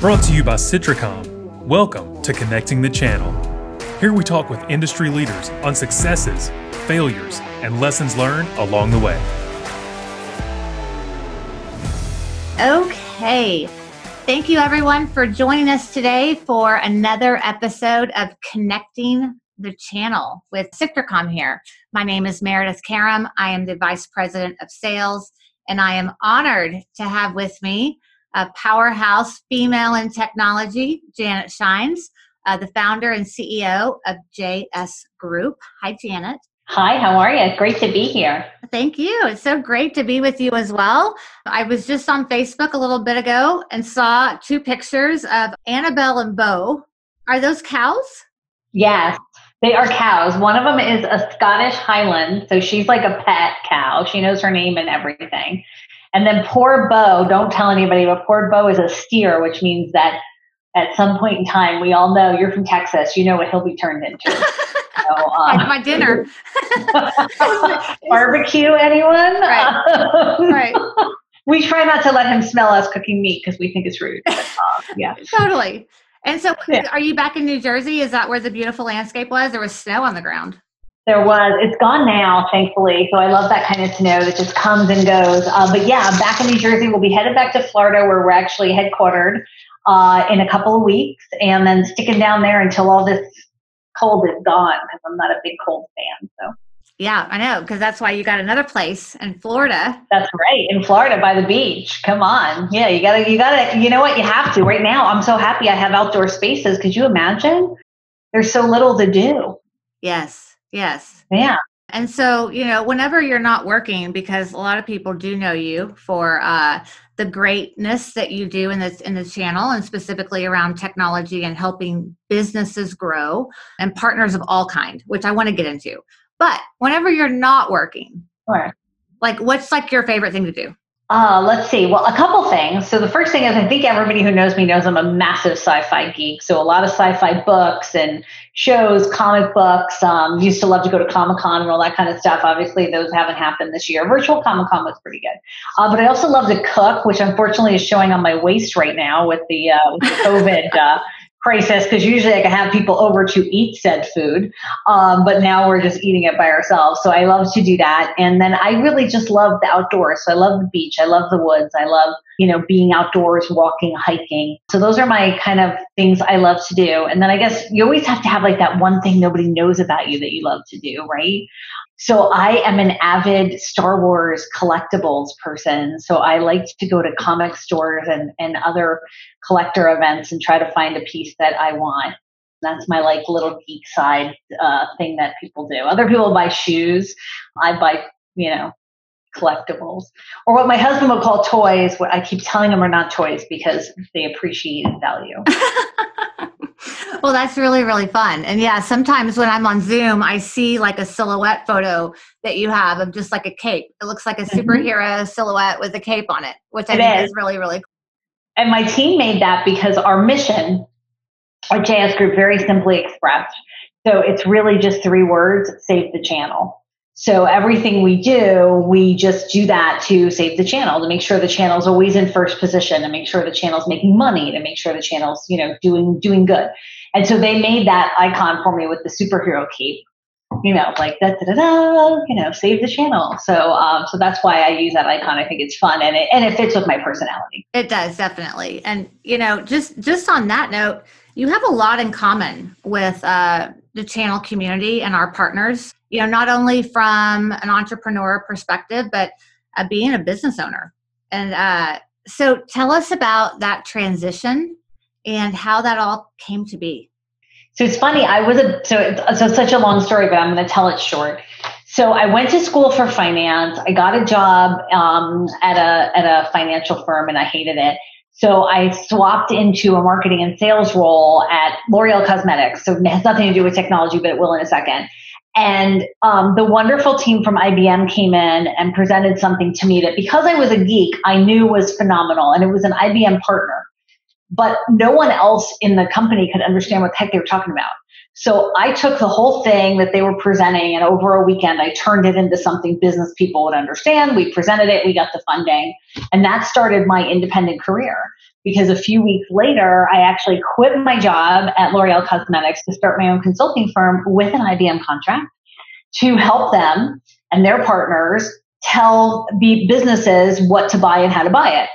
Brought to you by Cytracom. Welcome to Connecting the Channel. Here we talk with industry leaders on successes, failures, and lessons learned along the way. Okay. Thank you, everyone, for joining us today for another episode of Connecting the Channel with Cytracom here. My name is Meredith Karam. I am the Vice President of Sales, and I am honored to have with me a powerhouse female in technology, Janet Schijns, uh, the founder and CEO of JS Group. Hi, Janet. Hi, how are you? Great to be here. Thank you. It's so great to be with you as well. I was just on Facebook a little bit ago and saw two pictures of Annabelle and Bo. Are those cows? Yes, they are cows. One of them is a Scottish Highland, so she's like a pet cow. She knows her name and everything. And then poor Bo, don't tell anybody, but poor Bo is a steer, which means that at some point in time, we all know you're from Texas, you know what he'll be turned into. So, um, my dinner. barbecue, anyone? Right. right. we try not to let him smell us cooking meat because we think it's rude. But, uh, yeah. Totally. And so, yeah. are you back in New Jersey? Is that where the beautiful landscape was? There was snow on the ground. There was. It's gone now, thankfully. So I love that kind of snow that just comes and goes. Uh, but yeah, back in New Jersey, we'll be headed back to Florida where we're actually headquartered uh, in a couple of weeks and then sticking down there until all this cold is gone because I'm not a big cold fan. So. Yeah, I know because that's why you got another place in Florida. That's right, in Florida by the beach. Come on, yeah, you gotta, you gotta, you know what, you have to. Right now, I'm so happy I have outdoor spaces. Could you imagine? There's so little to do. Yes, Yes. Yeah. And so, you know, whenever you're not working, because a lot of people do know you for uh, the greatness that you do in this in this channel, and specifically around technology and helping businesses grow and partners of all kind, which I want to get into. But whenever you're not working, sure. like what's like your favorite thing to do? Uh, let's see. Well, a couple things. So the first thing is I think everybody who knows me knows I'm a massive sci-fi geek. So a lot of sci-fi books and shows, comic books. Um, used to love to go to Comic Con and all that kind of stuff. Obviously, those haven't happened this year. Virtual Comic Con was pretty good. Uh, but I also love to cook, which unfortunately is showing on my waist right now with the, uh, with the COVID uh, crisis because usually I can have people over to eat said food, um, but now we're just eating it by ourselves. So I love to do that, and then I really just love the outdoors. So I love the beach, I love the woods, I love you know being outdoors, walking, hiking. So those are my kind of things I love to do. And then I guess you always have to have like that one thing nobody knows about you that you love to do, right? So I am an avid Star Wars collectibles person. So I like to go to comic stores and, and other collector events and try to find a piece that I want. That's my like little geek side uh, thing that people do. Other people buy shoes. I buy, you know, collectibles or what my husband would call toys. What I keep telling him are not toys because they appreciate in value. well, that's really, really fun. And yeah, sometimes when I'm on Zoom, I see like a silhouette photo that you have of just like a cape. It looks like a mm-hmm. superhero mm-hmm. silhouette with a cape on it, which I it think is. is really, really cool. And my team made that because our mission, our JS group, very simply expressed. So it's really just three words save the channel. So everything we do, we just do that to save the channel, to make sure the channel's always in first position, to make sure the channel's making money, to make sure the channel's, you know, doing doing good. And so they made that icon for me with the superhero cape, you know, like da da da da, you know, save the channel. So um, so that's why I use that icon. I think it's fun and it and it fits with my personality. It does definitely. And you know, just just on that note, you have a lot in common with uh, the channel community and our partners you know not only from an entrepreneur perspective but uh, being a business owner and uh, so tell us about that transition and how that all came to be so it's funny i was a so it's, so such a long story but i'm going to tell it short so I went to school for finance. I got a job um, at a at a financial firm, and I hated it. So I swapped into a marketing and sales role at L'Oreal Cosmetics. So it has nothing to do with technology, but it will in a second. And um, the wonderful team from IBM came in and presented something to me that because I was a geek, I knew was phenomenal. And it was an IBM partner. But no one else in the company could understand what the heck they were talking about. So I took the whole thing that they were presenting and over a weekend I turned it into something business people would understand. We presented it, we got the funding, and that started my independent career. Because a few weeks later, I actually quit my job at L'Oreal Cosmetics to start my own consulting firm with an IBM contract to help them and their partners tell businesses what to buy and how to buy it.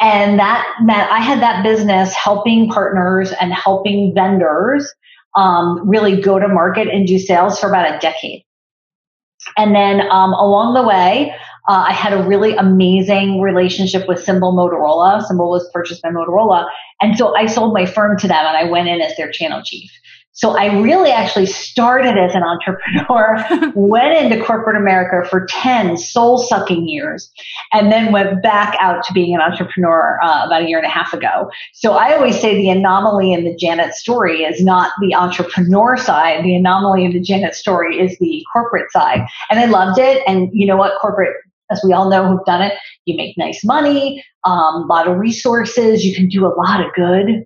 And that meant I had that business helping partners and helping vendors um, really go to market and do sales for about a decade. And then um, along the way, uh, I had a really amazing relationship with Symbol Motorola. Symbol was purchased by Motorola. And so I sold my firm to them and I went in as their channel chief. So I really actually started as an entrepreneur, went into corporate America for 10 soul sucking years, and then went back out to being an entrepreneur uh, about a year and a half ago. So I always say the anomaly in the Janet story is not the entrepreneur side. The anomaly in the Janet story is the corporate side. And I loved it. And you know what? Corporate as we all know who've done it, you make nice money, um, a lot of resources, you can do a lot of good,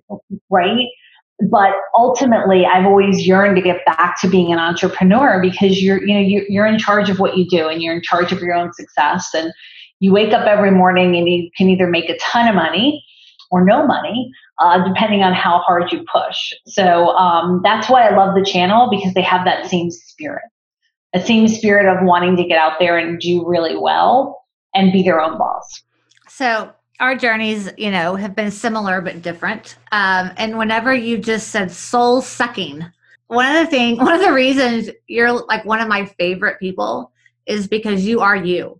right? but ultimately i've always yearned to get back to being an entrepreneur because you're you know you're, you're in charge of what you do and you're in charge of your own success. And you wake up every morning and you can either make a ton of money or no money uh, depending on how hard you push. So um, that's why i love the channel because they have that same spirit a same spirit of wanting to get out there and do really well and be their own boss so our journeys, you know, have been similar but different. Um, and whenever you just said soul sucking, one of the things, one of the reasons you're like one of my favorite people is because you are you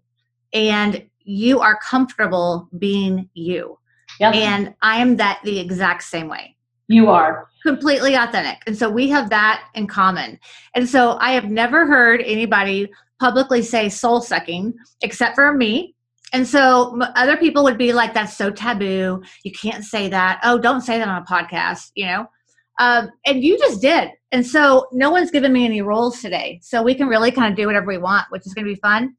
and you are comfortable being you. Yep. And I am that the exact same way. You are. Completely authentic. And so we have that in common. And so I have never heard anybody publicly say soul sucking except for me. And so other people would be like that's so taboo. You can't say that. Oh don't say that on a podcast you know? Um, and you just did. And so no one's given me any rules today. So we can really kind of do whatever we want which is going to be fun.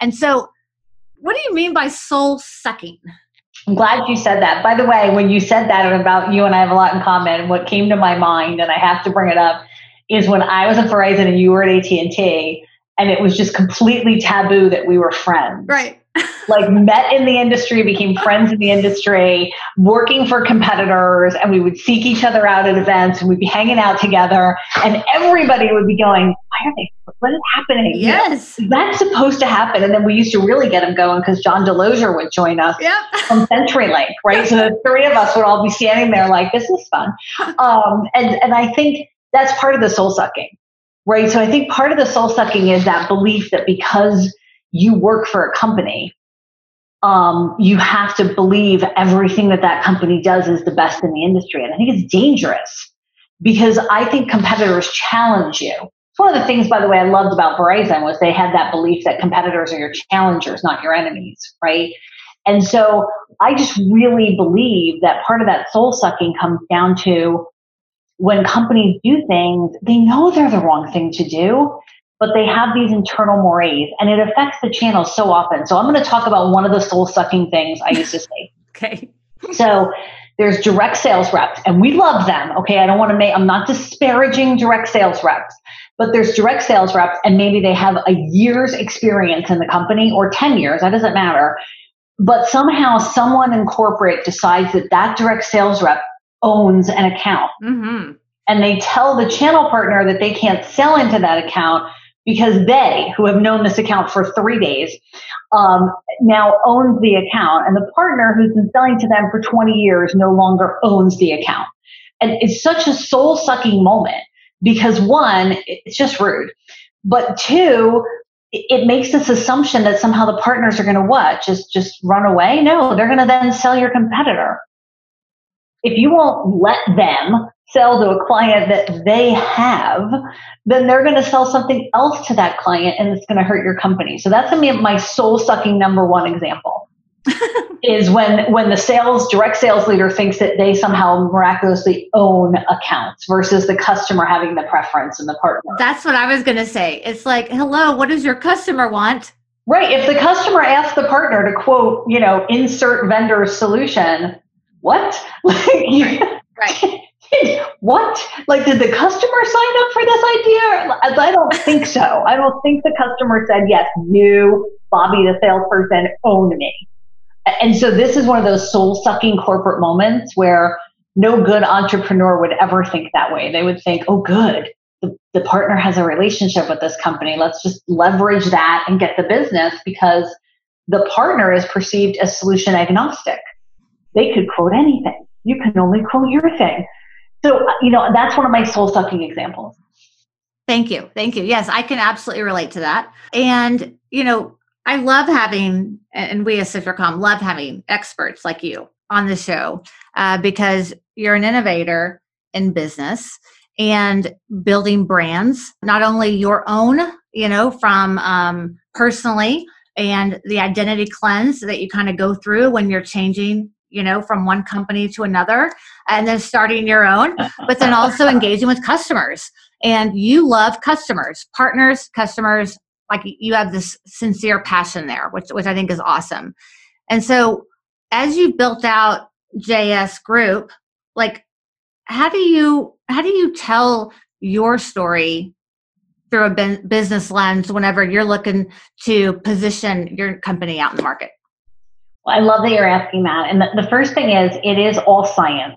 And so what do you mean by soul sucking i'm glad you said that. By the way when you said that about you and i have a lot in common what came to my mind and i have to bring it up is when i was at verizon and you were at at&t and it was just completely taboo that we were friends. Right like met in the industry, became friends in the industry, working for competitors, and we would seek each other out at events and we'd be hanging out together and everybody would be going, why are they, what is happening? Yes. You know, that's supposed to happen. And then we used to really get them going because John DeLozier would join us yep. from CenturyLink, right? so the three of us would all be standing there like, this is fun. Um, and, and I think that's part of the soul sucking, right? So I think part of the soul sucking is that belief that because you work for a company, um, you have to believe everything that that company does is the best in the industry. And I think it's dangerous because I think competitors challenge you. It's one of the things, by the way, I loved about Verizon was they had that belief that competitors are your challengers, not your enemies, right? And so I just really believe that part of that soul sucking comes down to when companies do things, they know they're the wrong thing to do but they have these internal mores and it affects the channel so often. So I'm going to talk about one of the soul sucking things I used to say. okay. So there's direct sales reps and we love them. Okay. I don't want to make, I'm not disparaging direct sales reps, but there's direct sales reps and maybe they have a year's experience in the company or 10 years. That doesn't matter. But somehow someone in corporate decides that that direct sales rep owns an account. Mm-hmm. And they tell the channel partner that they can't sell into that account because they, who have known this account for three days, um, now owns the account, and the partner who's been selling to them for 20 years no longer owns the account. And it's such a soul sucking moment because one, it's just rude, but two, it makes this assumption that somehow the partners are going to what? Just just run away? No, they're going to then sell your competitor. If you won't let them sell to a client that they have, then they're going to sell something else to that client and it's going to hurt your company. So that's going to be my soul sucking number one example. is when when the sales direct sales leader thinks that they somehow miraculously own accounts versus the customer having the preference and the partner. That's what I was going to say. It's like, "Hello, what does your customer want?" Right. If the customer asks the partner to quote, you know, insert vendor solution, what? right. what? Like, did the customer sign up for this idea? I don't think so. I don't think the customer said, yes, you, Bobby, the salesperson, own me. And so this is one of those soul sucking corporate moments where no good entrepreneur would ever think that way. They would think, oh, good. The, the partner has a relationship with this company. Let's just leverage that and get the business because the partner is perceived as solution agnostic. They could quote anything. You can only quote your thing. So, uh, you know, that's one of my soul sucking examples. Thank you. Thank you. Yes, I can absolutely relate to that. And, you know, I love having, and we as Cytracom love having experts like you on the show uh, because you're an innovator in business and building brands, not only your own, you know, from um, personally and the identity cleanse that you kind of go through when you're changing you know from one company to another and then starting your own but then also engaging with customers. And you love customers partners customers like you have this sincere passion there which which i think is awesome. And so as you built out js group like how do you how do you tell your story through a business lens whenever you're looking to position your company out in the market well, I love that you're asking that. And the, the first thing is, it is all science.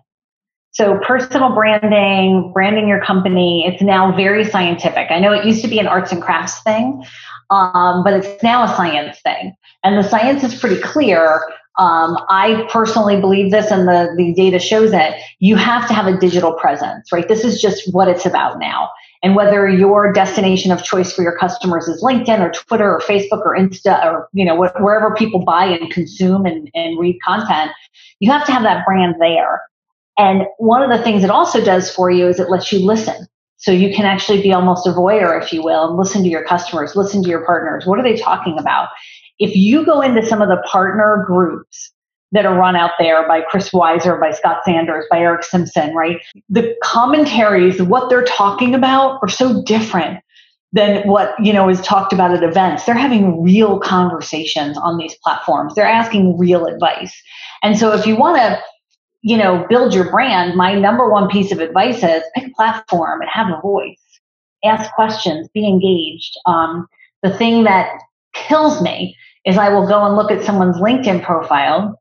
So personal branding, branding your company, it's now very scientific. I know it used to be an arts and crafts thing, um, but it's now a science thing. And the science is pretty clear. Um, I personally believe this, and the, the data shows it. You have to have a digital presence, right? This is just what it's about now. And whether your destination of choice for your customers is LinkedIn or Twitter or Facebook or Insta or, you know, wherever people buy and consume and, and read content, you have to have that brand there. And one of the things it also does for you is it lets you listen. So you can actually be almost a voyeur, if you will, and listen to your customers, listen to your partners. What are they talking about? If you go into some of the partner groups that are run out there by Chris Weiser, by Scott Sanders, by Eric Simpson, right? The commentaries, what they're talking about are so different than what, you know, is talked about at events. They're having real conversations on these platforms. They're asking real advice. And so if you want to, you know, build your brand, my number one piece of advice is pick a platform and have a voice. Ask questions, be engaged. Um, the thing that kills me is I will go and look at someone's LinkedIn profile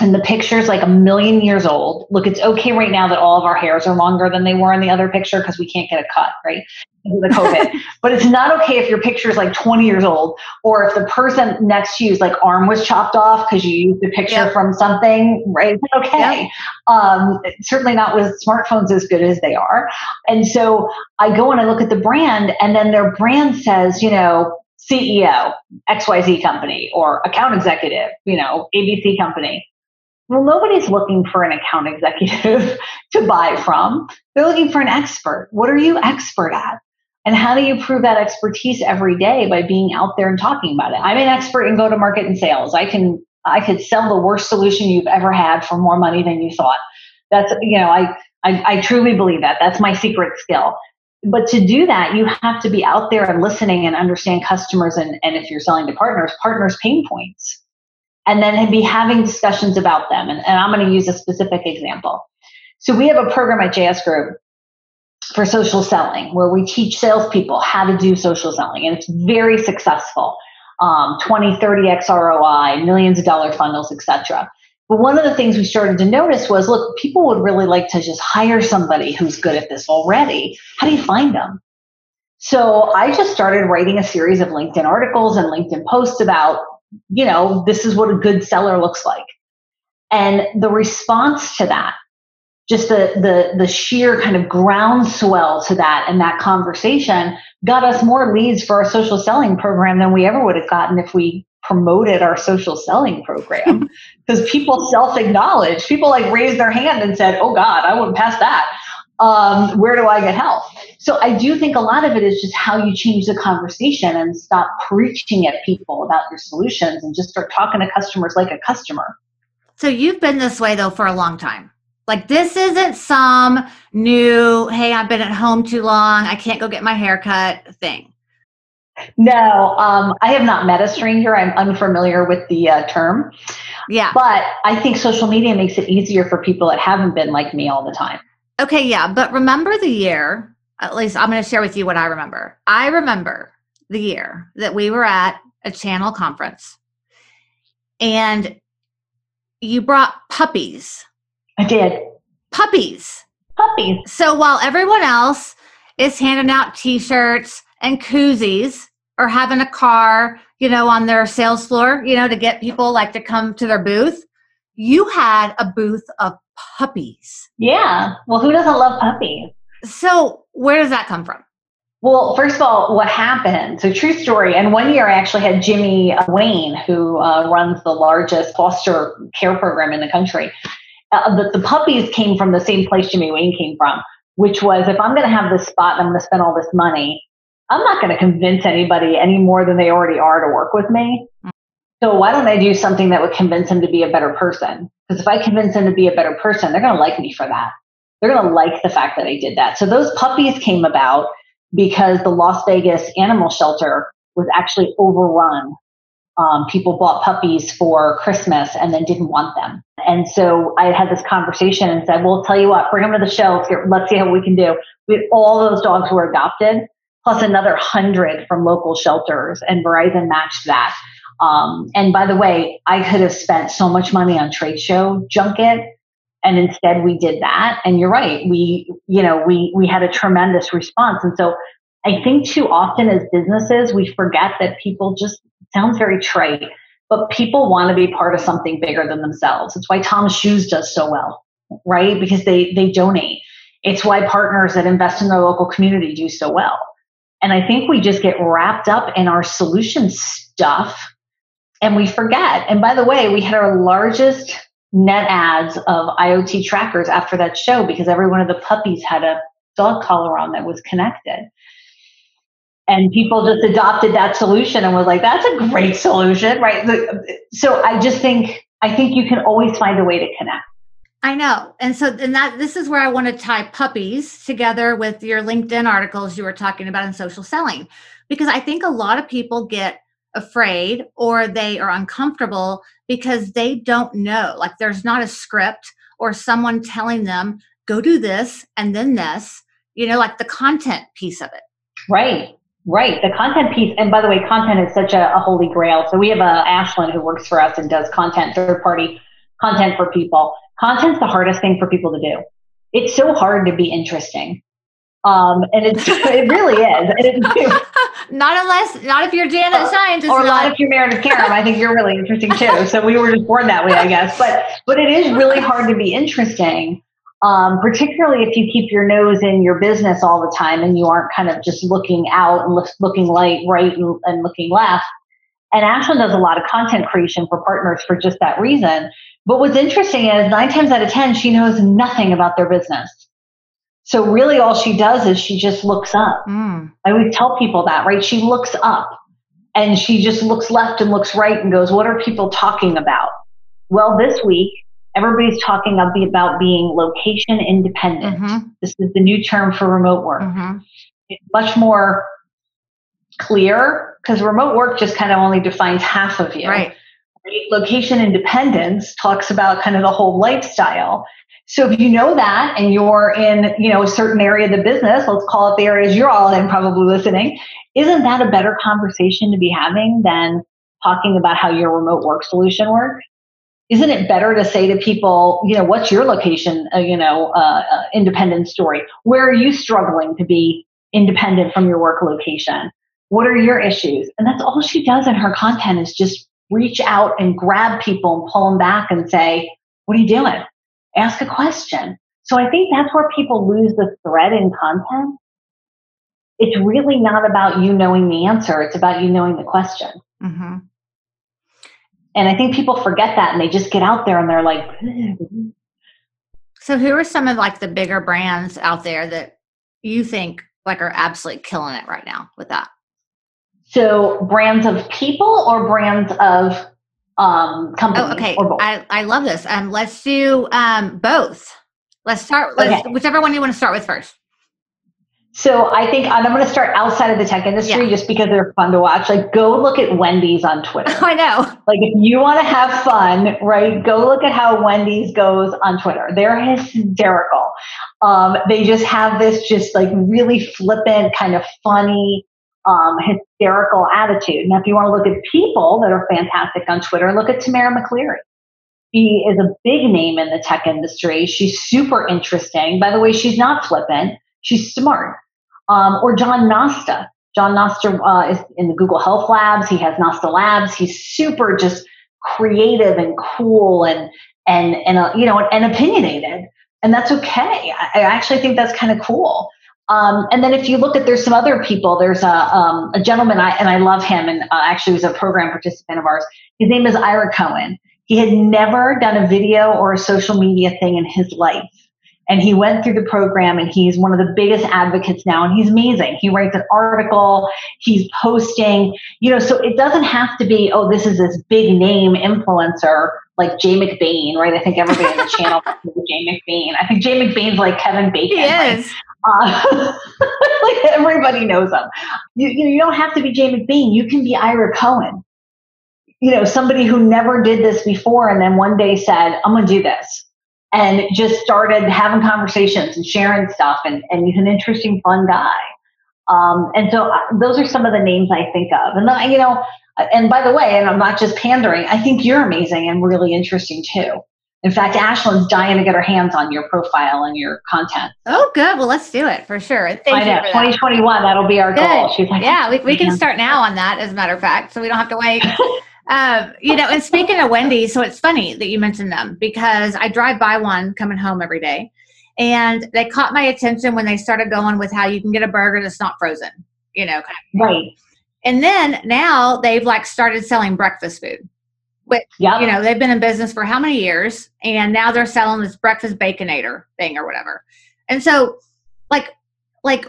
and the picture's like a million years old. Look, it's okay right now that all of our hairs are longer than they were in the other picture because we can't get a cut, right? The COVID. but it's not okay if your picture is like 20 years old or if the person next to you's like arm was chopped off because you used the picture from something, right? okay. Um, certainly not with smartphones as good as they are. And so I go and I look at the brand and then their brand says, you know, CEO, XYZ company, or account executive, you know, ABC company. Well, nobody's looking for an account executive to buy from. They're looking for an expert. What are you expert at? And how do you prove that expertise every day by being out there and talking about it? I'm an expert in go to market and sales. I can I could sell the worst solution you've ever had for more money than you thought. That's you know, I I, I truly believe that. That's my secret skill. But to do that, you have to be out there and listening and understand customers and, and if you're selling to partners, partners' pain points and then be having discussions about them. And, and I'm going to use a specific example. So we have a program at JS Group for social selling where we teach salespeople how to do social selling, and it's very successful. Um, 20, 30x ROI, millions of dollar funnels, etc. But one of the things we started to notice was, look, people would really like to just hire somebody who's good at this already. How do you find them? So I just started writing a series of LinkedIn articles and LinkedIn posts about you know, this is what a good seller looks like. And the response to that, just the, the, the sheer kind of groundswell to that and that conversation got us more leads for our social selling program than we ever would have gotten if we promoted our social selling program because people self acknowledged. People like raised their hand and said, Oh God, I wouldn't pass that. Um, where do I get help? So I do think a lot of it is just how you change the conversation and stop preaching at people about your solutions and just start talking to customers like a customer. So you've been this way though for a long time. Like this isn't some new, hey, I've been at home too long, I can't go get my hair cut thing. No, um, I have not met a stranger. I'm unfamiliar with the uh, term. Yeah. But I think social media makes it easier for people that haven't been like me all the time. Okay, yeah, but remember the year, at least I'm going to share with you what I remember. I remember the year that we were at a channel conference and you brought puppies. I did. Puppies. Puppies. So while everyone else is handing out t shirts and koozies or having a car, you know, on their sales floor, you know, to get people like to come to their booth, you had a booth of puppies. Yeah. Well, who doesn't love puppies? So where does that come from? Well, first of all, what happened? So, true story. And one year I actually had Jimmy Wayne, who uh, runs the largest foster care program in the country. Uh, the, the, puppies came from the same place Jimmy Wayne came from, which was if I'm going to have this spot and I'm going to spend all this money, I'm not going to convince anybody any more than they already are to work with me. So, why don't I do something that would convince them to be a better person? Because if I convince them to be a better person, they're going to like me for that. They're going to like the fact that I did that. So, those puppies came about because the Las Vegas animal shelter was actually overrun. Um, people bought puppies for Christmas and then didn't want them. And so I had this conversation and said, well, tell you what, bring them to the show. Let's, get, let's see how we can do. We, all those dogs were adopted, plus another hundred from local shelters, and Verizon matched that. Um, and by the way, I could have spent so much money on trade show junket and instead we did that. And you're right we you know we we had a tremendous response. And so i think too often as businesses we forget that people just sounds very trite but people want to be part of something bigger than themselves. It's why tom's shoes does so well right? Because they they donate. It's why partners that invest in their local community do so well. And i think we just get wrapped up in our solution stuff and we forget and by the way we had our largest net adds of IoT trackers after that show because every one of the puppies had a dog collar on that was connected. And people just adopted that solution and was like, that's a great solution, right? So I just think, I think you can always find a way to connect. I know. And so and that this is where I want to tie puppies together with your LinkedIn articles you were talking about in social selling. Because I think a lot of people get afraid or they are uncomfortable because they don't know. Like there's not a script or someone telling them, go do this and then this, you know, like the content piece of it. Right. Right. The content piece. And by the way, content is such a, a holy grail. So we have a Ashlyn who works for us and does content, third party content for people. Content's the hardest thing for people to do. It's so hard to be interesting. Um, and it's, it really is. not unless, not if you're Janet Schijns. Or not. not if you're Meredith Karam. I think you're really interesting too. So we were just born that way, I guess. But, but it is really hard to be interesting. Um, particularly if you keep your nose in your business all the time and you aren't kind of just looking out and looking light, right, and, and looking left. And Ashlyn does a lot of content creation for partners for just that reason. But what's interesting is nine times out of 10, she knows nothing about their business. So really all she does is she just looks up. Mm. I always tell people that, right? She looks up and she just looks left and looks right and goes, what are people talking about? Well, this week, everybody's talking about being location independent. Mm-hmm. This is the new term for remote work. Mm-hmm. It's much more clear because remote work just kind of only defines half of you. Right. Location independence talks about kind of the whole lifestyle. So if you know that and you're in, you know, a certain area of the business, let's call it the areas you're all in probably listening, isn't that a better conversation to be having than talking about how your remote work solution works? Isn't it better to say to people, you know, what's your location, uh, you know, uh, uh, independent story? Where are you struggling to be independent from your work location? What are your issues? And that's all she does in her content is just reach out and grab people and pull them back and say, what are you doing? Ask a question. So I think that's where people lose the thread in content. It's really not about you knowing the answer. It's about you knowing the question. Mm-hmm. And I think people forget that and they just get out there and they're like, so who are some of like the bigger brands out there that you think like are absolutely killing it right now with that? So brands of people or brands of um, companies. Oh, okay. I, I love this. Um, let's do um, both. Let's start. Let's, okay. Whichever one you want to start with first. So I think I'm going to start outside of the tech industry yeah. just because they're fun to watch. Like go look at Wendy's on Twitter. I know. Like if you want to have fun, right? Go look at how Wendy's goes on Twitter. They're hysterical. Um, they just have this just like really flippant, kind of funny, um, hysterical attitude. Now, if you want to look at people that are fantastic on Twitter, look at Tamara McCleary. She is a big name in the tech industry. She's super interesting. By the way, she's not flippant. She's smart. Um, or John Nosta. John Nosta uh, is in the Google Health Labs. He has Nosta Labs. He's super just creative and cool and and and uh, you know and opinionated, and that's okay. I, I actually think that's kind of cool. Um, and then if you look at, there's some other people. There's a, um, a gentleman, I, and I love him, and uh, actually was a program participant of ours. His name is Ira Cohen. He had never done a video or a social media thing in his life. And he went through the program and he's one of the biggest advocates now and he's amazing. He writes an article, he's posting, you know, so it doesn't have to be, oh, this is this big name influencer like Jay McBain, right? I think everybody on the channel is Jay McBain. I think Jay McBain's like Kevin Bacon. Yes. Right? Uh, like everybody knows him. You, you, you don't have to be Jay McBain. You can be Ira Cohen. You know, somebody who never did this before and then one day said, I'm going to do this and just started having conversations and sharing stuff. And, and he's an interesting, fun guy. Um, and so uh, those are some of the names I think of. And you know, and by the way, and I'm not just pandering, I think you're amazing and really interesting too. In fact, Ashlyn's dying to get her hands on your profile and your content. Oh, good. Well, let's do it for sure. Thank I know. 2021, that. will be our good. goal. She's like, yeah, we, we can start now on that, as a matter of fact, so we don't have to wait. Um, you know, and speaking of Wendy, so it's funny that you mentioned them because I drive by one coming home every day, and they caught my attention when they started going with how you can get a burger that's not frozen. You know, kind of right. And then now they've like started selling breakfast food. But yep. you know, they've been in business for how many years, and now they're selling this breakfast baconator thing or whatever. And so, like, like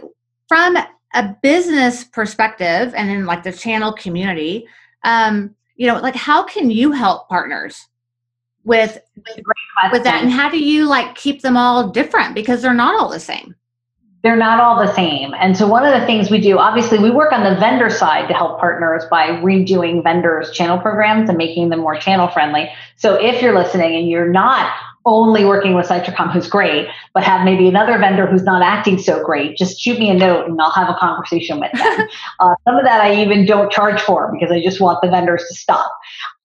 from a business perspective, and in like the channel community, um, you know like how can you help partners with with that and how do you like keep them all different because they're not all the same they're not all the same and so one of the things we do obviously we work on the vendor side to help partners by redoing vendors channel programs and making them more channel friendly so if you're listening and you're not only working with Cytracom, who's great, but have maybe another vendor who's not acting so great, just shoot me a note and I'll have a conversation with them. uh, some of that I even don't charge for because I just want the vendors to stop.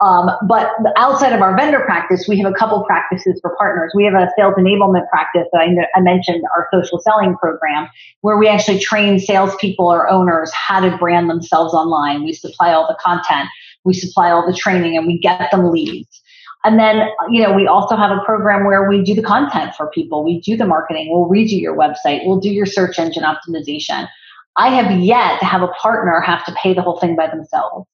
Um, but outside of our vendor practice, we have a couple practices for partners. We have a sales enablement practice that I, I mentioned, our social selling program, where we actually train salespeople or owners how to brand themselves online. We supply all the content, we supply all the training, and we get them leads. And then, you know, we also have a program where we do the content for people. We do the marketing. We'll redo your website. We'll do your search engine optimization. I have yet to have a partner have to pay the whole thing by themselves.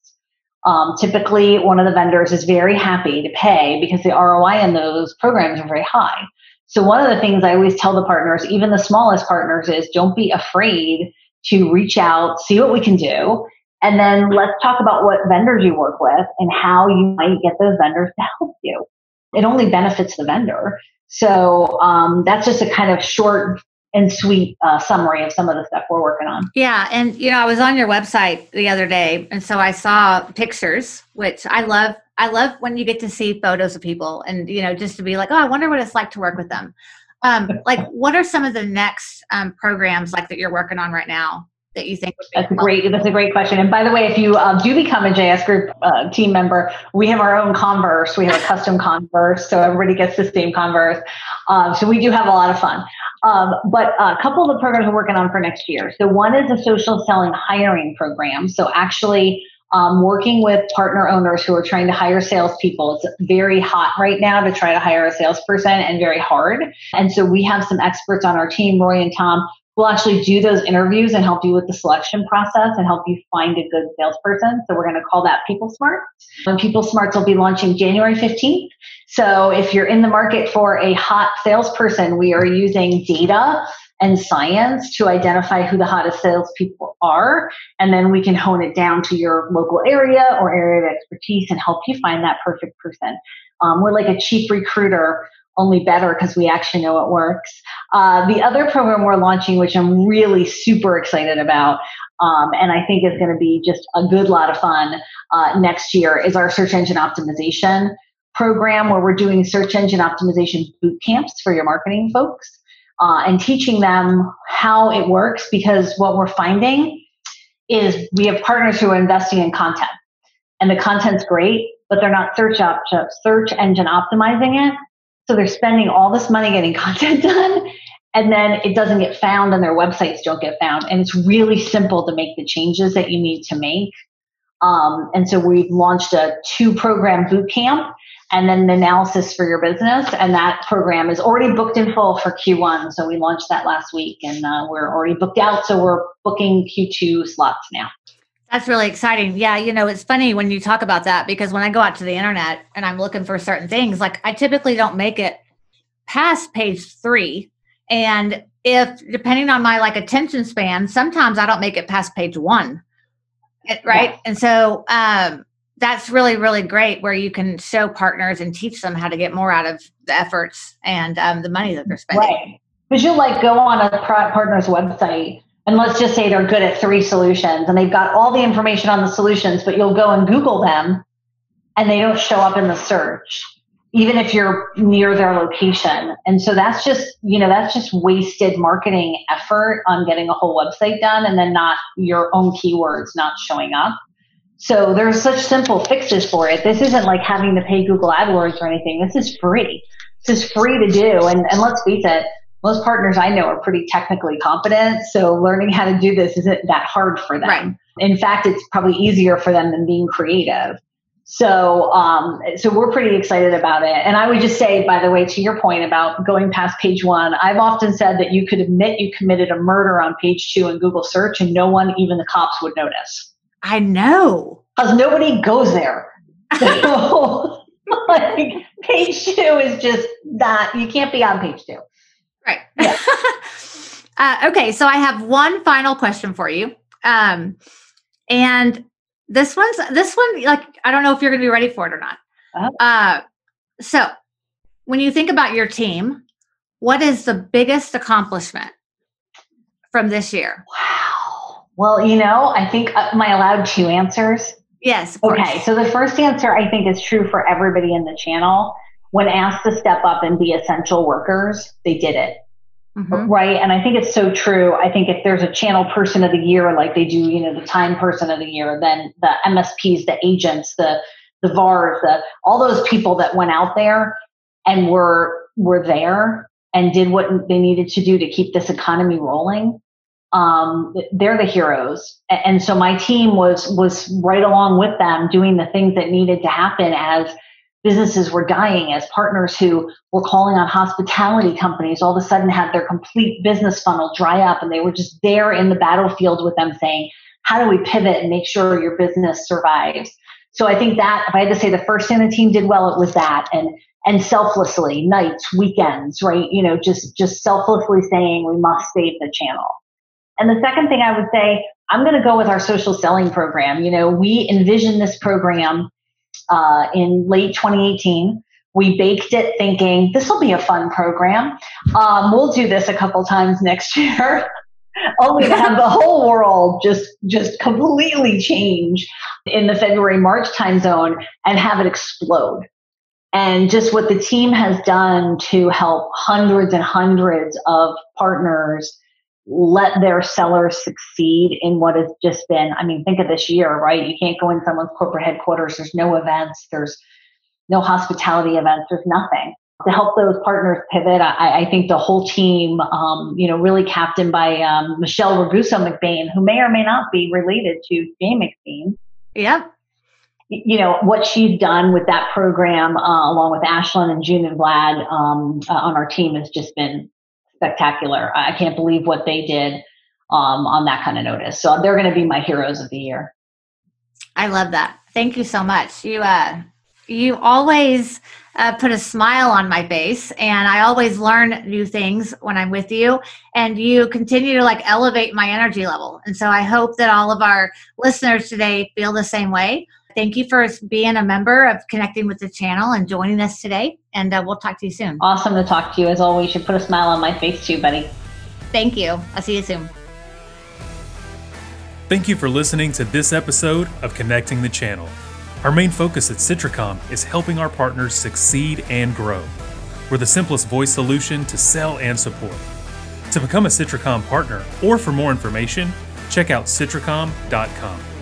Um, typically, one of the vendors is very happy to pay because the ROI in those programs are very high. So, one of the things I always tell the partners, even the smallest partners, is don't be afraid to reach out, see what we can do, and then let's talk about what vendors you work with and how you might get those vendors to help you. It only benefits the vendor. So um, that's just a kind of short and sweet uh, summary of some of the stuff we're working on. Yeah, and you know, I was on your website the other day, and so I saw pictures, which I love. I love when you get to see photos of people, and you know, just to be like, oh, I wonder what it's like to work with them. Um, like, what are some of the next um, programs like that you're working on right now? that you think that's a great that's a great question and by the way if you uh, do become a js group uh, team member we have our own converse we have a custom converse so everybody gets the same converse um, so we do have a lot of fun um, but a couple of the programs we're working on for next year so one is a social selling hiring program so actually um, working with partner owners who are trying to hire salespeople. It's very hot right now to try to hire a salesperson and very hard. And so we have some experts on our team, Roy and Tom, We'll actually do those interviews and help you with the selection process and help you find a good salesperson. So we're going to call that People Smart. And People Smarts will be launching January 15th. So if you're in the market for a hot salesperson, we are using data and science to identify who the hottest salespeople are. And then we can hone it down to your local area or area of expertise and help you find that perfect person. Um, we're like a cheap recruiter only better because we actually know it works. Uh, the other program we're launching, which I'm really super excited about, um, and I think is going to be just a good lot of fun uh, next year, is our search engine optimization program where we're doing search engine optimization boot camps for your marketing folks. uh, and teaching them how it works because what we're finding is we have partners who are investing in content and the content's great, but they're not search op- search engine optimizing it. So they're spending all this money getting content done and then it doesn't get found and their websites don't get found. And it's really simple to make the changes that you need to make. Um, and so we've launched a two program boot camp and then an analysis for your business. And that program is already booked in full for Q1. So we launched that last week and uh, we're already booked out. So we're booking Q2 slots now. That's really exciting. Yeah, you know, it's funny when you talk about that because when I go out to the internet and I'm looking for certain things, like I typically don't make it past page three and if depending on my like attention span, sometimes I don't make it past page one. right. Yeah. And so um that's really, really great where you can show partners and teach them how to get more out of the efforts and um, the money that they're spending. Right. Because you'll like go on a partner's website and let's just say they're good at three solutions and they've got all the information on the solutions, but you'll go and Google them and they don't show up in the search even if you're near their location. And so that's just, you know, that's just wasted marketing effort on getting a whole website done and then not your own keywords not showing up. So there's such simple fixes for it. This isn't like having to pay Google AdWords or anything. This is free. This is free to do. And, and let's face it, most partners I know are pretty technically competent. So learning how to do this isn't that hard for them. Right. In fact, it's probably easier for them than being creative. So, um, so we're pretty excited about it. And I would just say, by the way, to your point about going past page one, I've often said that you could admit you committed a murder on page two in Google search and no one, even the cops would notice. I know. Cause nobody goes there. So, like page two is just that you can't be on page two. Right. Yeah. uh, okay. So I have one final question for you. Um, and this one's this one like I don't know if you're going to be ready for it or not. Uh-huh. Uh, so when you think about your team, what is the biggest accomplishment from this year? Wow. Well, you know, I think uh, my allowed two answers. Yes. Okay. So the first answer I think is true for everybody in the channel. When asked to step up and be essential workers, they did it. Mm-hmm. Right. And I think it's so true. I think if there's a channel person of the year, like they do, you know, the time person of the year, then the MSPs, the agents, the, the VARs, the, all those people that went out there and were, were there and did what they needed to do to keep this economy rolling. Um, they're the heroes. And so my team was, was right along with them doing the things that needed to happen as businesses were dying as partners who were calling on hospitality companies all of a sudden had their complete business funnel dry up and they were just there in the battlefield with them saying how do we pivot and make sure your business survives? So i think that if i had to say the first thing the team did well it was that and and selflessly nights weekends right? You know just just selflessly saying we must save the channel. And the second thing i would say i'm going to go with our social selling program. You know we envision this program uh, in late 2018. We baked it thinking this will be a fun program. Um, we'll do this a couple times next year. only to have the whole world just just completely change in the February March time zone and have it explode. And just what the team has done to help hundreds and hundreds of partners let their sellers succeed in what has just been i mean think of this year right? You can't go in someone's corporate headquarters. There's no events. There's no hospitality events. There's nothing. To help those partners pivot i, I think the whole team um, you know really captained by um, michelle ragusa mcbain who may or may not be related to jay mcbain. Yeah. You know what she's done with that program uh, along with ashlyn and june and vlad um, uh, on our team has just been spectacular. I can't believe what they did um, on that kind of notice. So they're going to be my heroes of the year. I love that. Thank you so much. You uh, you always uh, put a smile on my face, and I always learn new things when I'm with you. And you continue to like elevate my energy level. And so I hope that all of our listeners today feel the same way. Thank you for being a member of Connecting with the Channel and joining us today. And uh, we'll talk to you soon. Awesome to talk to you. As always, you put a smile on my face too, buddy. Thank you. I'll see you soon. Thank you for listening to this episode of Connecting the Channel. Our main focus at Cytracom is helping our partners succeed and grow. We're the simplest voice solution to sell and support. To become a Cytracom partner or for more information, check out cytracom.com.